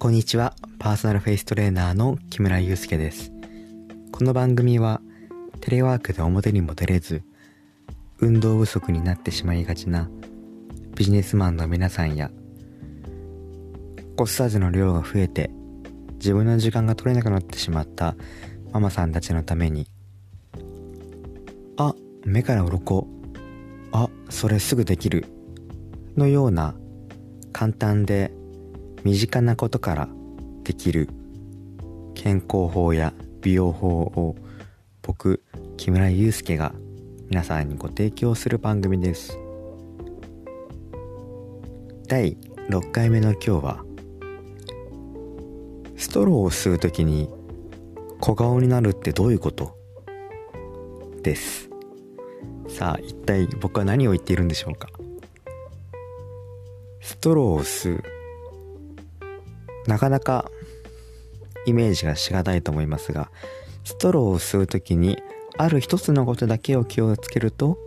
こんにちは。パーソナルフェイストレーナーの木村祐介です。この番組は、テレワークで表にも出れず、運動不足になってしまいがちなビジネスマンの皆さんや、子育ての量が増えて、自分の時間が取れなくなってしまったママさんたちのために、あ、目から鱗。あ、それすぐできる。のような簡単で身近なことからできる健康法や美容法を僕木村祐介が皆さんにご提供する番組です。第6回目の今日はストローを吸う時に小顔になるってどういうこと？です。さあ一体僕は何を言っているんでしょうか？ストローを吸う。なかなかイメージがしがたいと思いますがストローを吸う時にある一つのことだけを気をつけると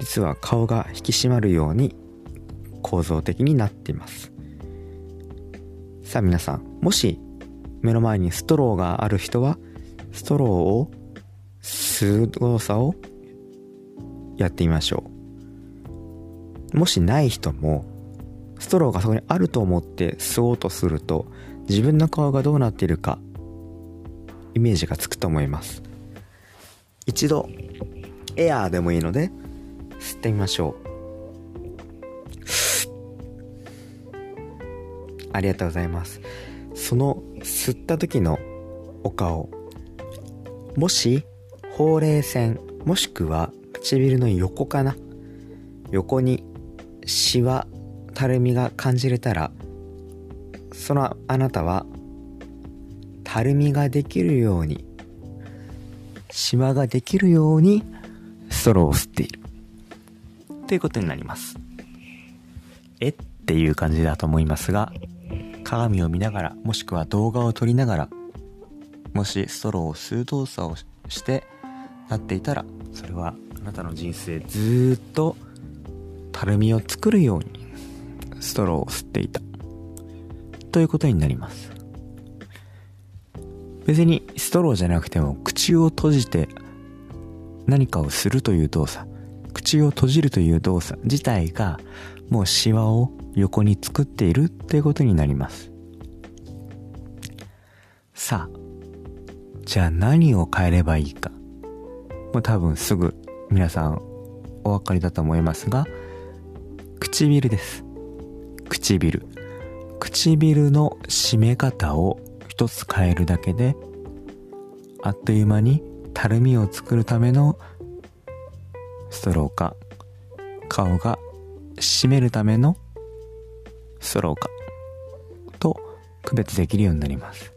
実は顔が引き締まるように構造的になっています。さあ皆さんもし目の前にストローがある人はストローを吸う動作をやってみましょう。もしない人もストローがそこにあると思って吸おうとすると自分の顔がどうなっているかイメージがつくと思います。一度エアーでもいいので吸ってみましょう。ありがとうございます。その吸った時のお顔もしほうれい線もしくは唇の横かな？横にシワたるみが感じれたらそのあなたはたるみができるようにシワができるようにストローを吸っている。ということになります。えっていう感じだと思いますが鏡を見ながらもしくは動画を撮りながらもしストローを吸う動作をしてなっていたらそれはあなたの人生ずっとたるみを作るようにストローを吸っていた。ということになります。別にストローじゃなくても口を閉じて何かをするという動作。口を閉じるという動作。自体がもうシワを横に作っているっていうことになります。さあじゃあ何を変えればいいか。もう多分すぐ皆さんお分かりだと思いますが唇です。唇。唇の締め方を一つ変えるだけであっという間にたるみを作るためのストローか顔が締めるためのストローかと区別できるようになります。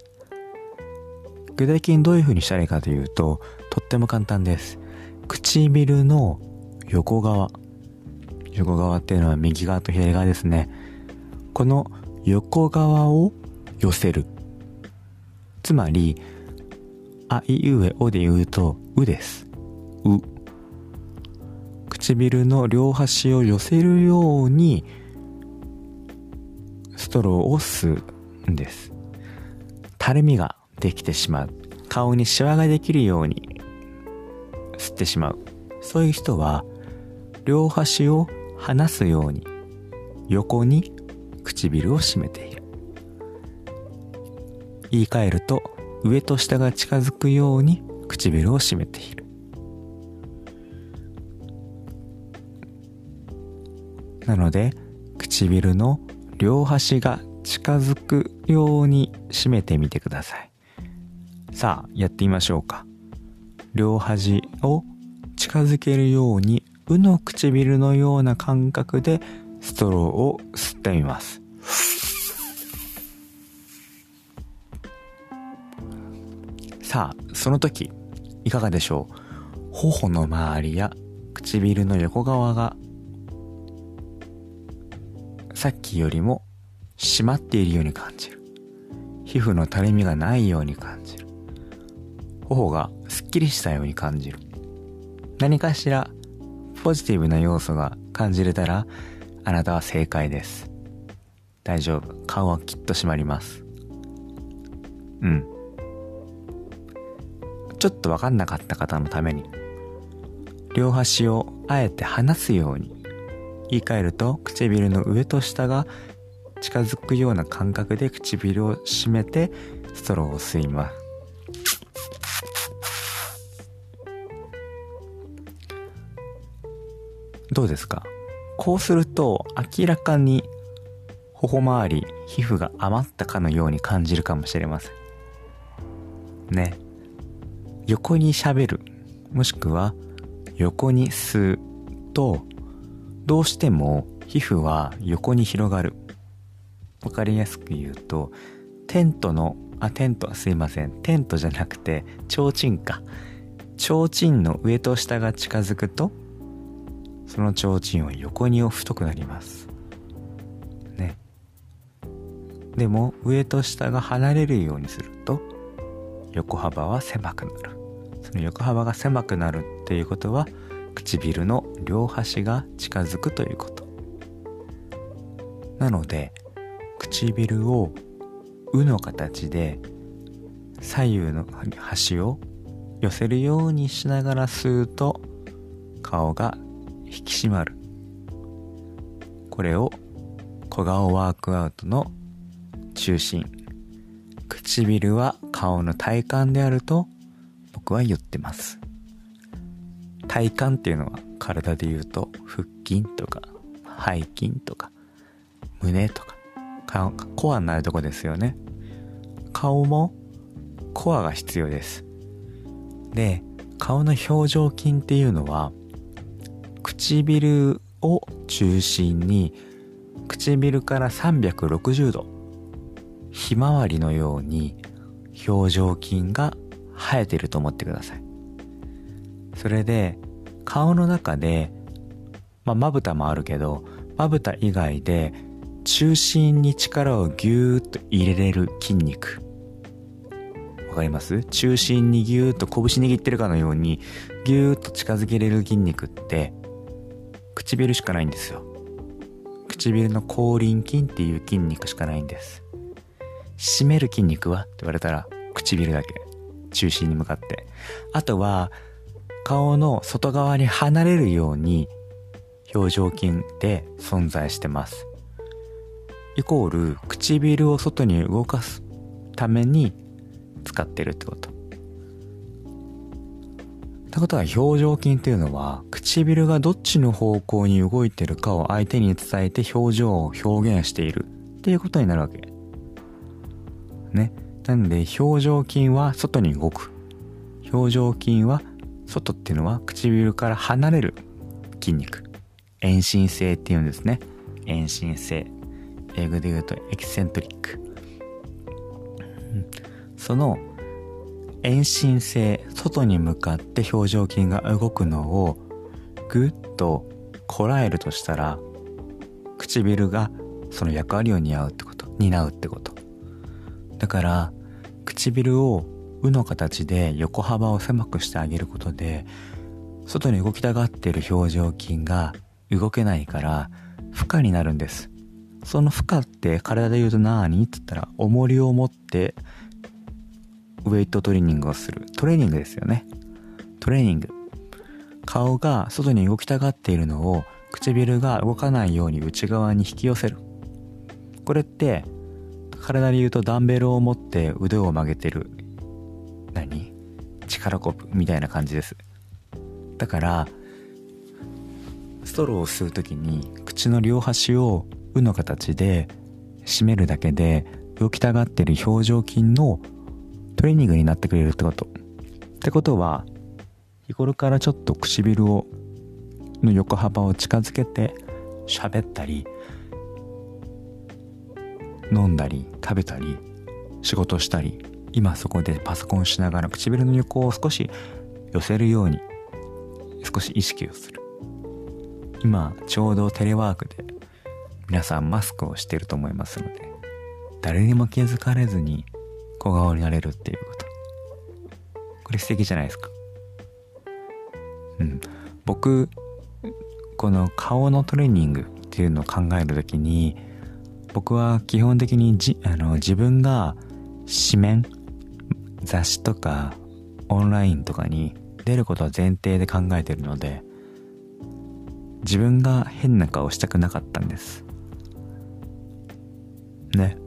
具体的にどういう風にしたらいいかというととっても簡単です。唇の横側。横側っていうのは右側と左側ですね。この横側を寄せる。つまりあいうえおで言うとうです。う。唇の両端を寄せるようにストローを吸うんです。たるみができてしまう。顔にシワができるように吸ってしまう。そういう人は両端を離すように横に唇を締めている。言い換えると上と下が近づくように唇を締めている。なので唇の両端が近づくように締めてみてください。さあやってみましょうか。両端を近づけるように「う」の唇のような感覚でストローを吸ってみます。さあその時いかがでしょう。頬の周りや唇の横側がさっきよりも締まっているように感じる。皮膚のたるみがないように感じる。頬がすっきりしたように感じる。何かしらポジティブな要素が感じれたらあなたは正解です。大丈夫。顔はきっと締まります。うん。ちょっと分かんなかった方のために両端をあえて離すように言い換えると唇の上と下が近づくような感覚で唇を締めてストローを吸います。どうですか？こうすると明らかに頬周り皮膚が余ったかのように感じるかもしれません。ね。横にしゃべるもしくは横に吸うとどうしても皮膚は横に広がる。わかりやすく言うとテントのあテントすいません。テントじゃなくて提灯か。提灯の上と下が近づくとその提灯は横に太くなります。ね。でも上と下が離れるようにすると横幅は狭くなる。その横幅が狭くなるっていうことは唇の両端が近づくということ。なので唇を「う」の形で左右の端を寄せるようにしながら吸うと顔が引き締まる。これを小顔ワークアウトの中心。唇は顔の体幹であると僕は言ってます。体幹っていうのは体で言うと腹筋とか背筋とか胸とかコアになるとこですよね。顔もコアが必要です。で顔の表情筋っていうのは唇を中心に唇から360度ひまわりのように表情筋が生えてると思ってください。それで顔の中でまあまぶたもあるけどまぶた以外で中心に力をギューッと入れれる筋肉。わかります？中心にギューッと拳握ってるかのようにギューッと近づけれる筋肉って唇しかないんですよ唇の口輪筋っていう筋肉しかないんです締める筋肉はって言われたら唇だけ中心に向かってあとは顔の外側に離れるように表情筋で存在してます。イコール唇を外に動かすために使ってるってこと。ってことは表情筋っていうのは唇がどっちの方向に動いてるかを相手に伝えて表情を表現しているっていうことになるわけ。ね。なんで表情筋は外に動く。表情筋は外っていうのは唇から離れる筋肉。遠心性っていうんですね。遠心性。英語で言うとエキセントリック。その遠心性、外に向かって表情筋が動くのをぐっとこらえるとしたら、唇がその役割を担うってこと、担うってこと。だから、唇をうの形で横幅を狭くしてあげることで、外に動きたがっている表情筋が動けないから負荷になるんです。その負荷って体で言うと何？って言ったら重りを持ってウェイトトレーニングをする。トレーニングですよね。トレーニング。顔が外に動きたがっているのを唇が動かないように内側に引き寄せる。これって体で言うとダンベルを持って腕を曲げてる何？力こぶみたいな感じですだからストローを吸う時に口の両端を「う」の形で締めるだけで動きたがってる表情筋のトレーニングになってくれるってこと。ってことは日頃からちょっと唇をの横幅を近づけて喋ったり飲んだり食べたり仕事したり今そこでパソコンしながら唇の横を少し寄せるように少し意識をする。今ちょうどテレワークで皆さんマスクをしてると思いますので誰にも気づかれずに小顔になれるっていうこと。これ素敵じゃないですか。うん。僕この顔のトレーニングっていうのを考える時に僕は基本的にじあの自分が紙面雑誌とかオンラインとかに出ることは前提で考えてるので自分が変な顔したくなかったんです。ね。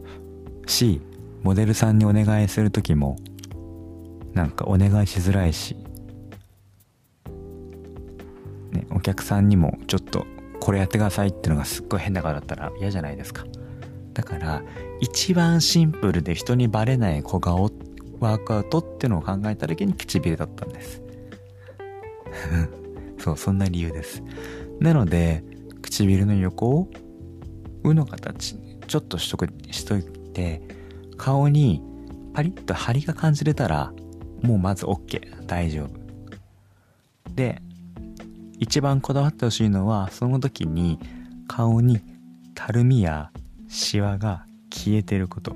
しモデルさんにお願いする時もなんかお願いしづらいしねお客さんにもちょっとこれやってくださいっていうのがすっごい変な顔だったら嫌じゃないですか。だから一番シンプルで人にバレない小顔ワークアウトっていうのを考えた時に唇だったんです。そうそんな理由です。なので唇の横を「う」の形にちょっとしとくしといて顔にパリッと張りが感じれたらもうまず OK 大丈夫。で一番こだわってほしいのはその時に顔にたるみやシワが消えてること。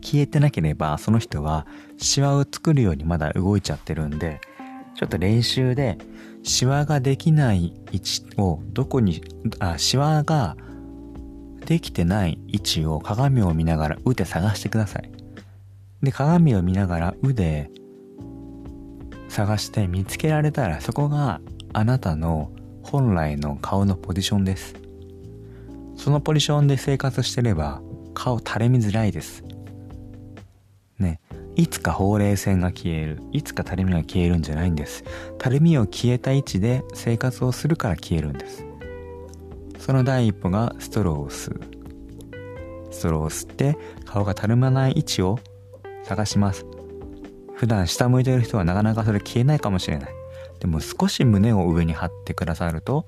消えてなければその人はシワを作るようにまだ動いちゃってるんでちょっと練習でシワができない位置をどこにあシワができてない位置を鏡を見ながら「う」で探してください。で鏡を見ながら「う」で探して見つけられたらそこがあなたの本来の顔のポジションです。そのポジションで生活してれば顔垂れみづらいです。ね。いつかほうれい線が消える。いつかたるみが消えるんじゃないんです。たるみを消えた位置で生活をするから消えるんです。その第一歩がストローを吸うストローを吸って顔がたるまない位置を探します。普段下向いてる人はなかなかそれ消えないかもしれない。でも少し胸を上に張ってくださると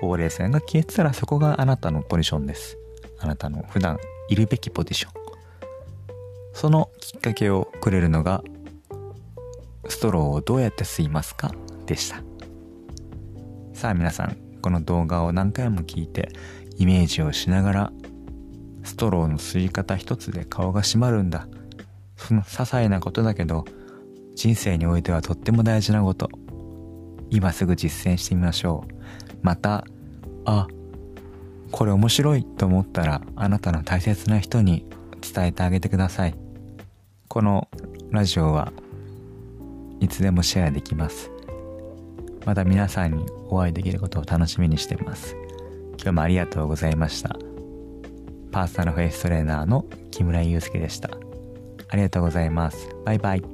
ほうれい線が消えてたらそこがあなたのポジションです。あなたの普段いるべきポジション。そのきっかけをくれるのがストローをどうやって吸いますかでした。さあ皆さんこの動画を何回も聞いてイメージをしながらストローの吸い方一つで顔が閉まるんだ。その些細なことだけど人生においてはとっても大事なこと。今すぐ実践してみましょう。またあこれ面白いと思ったらあなたの大切な人に伝えてあげてください。このラジオはいつでもシェアできます。また皆さんにお会いできることを楽しみにしています。今日もありがとうございました。パーソナルフェイストレーナーの木村祐介でした。ありがとうございます。バイバイ。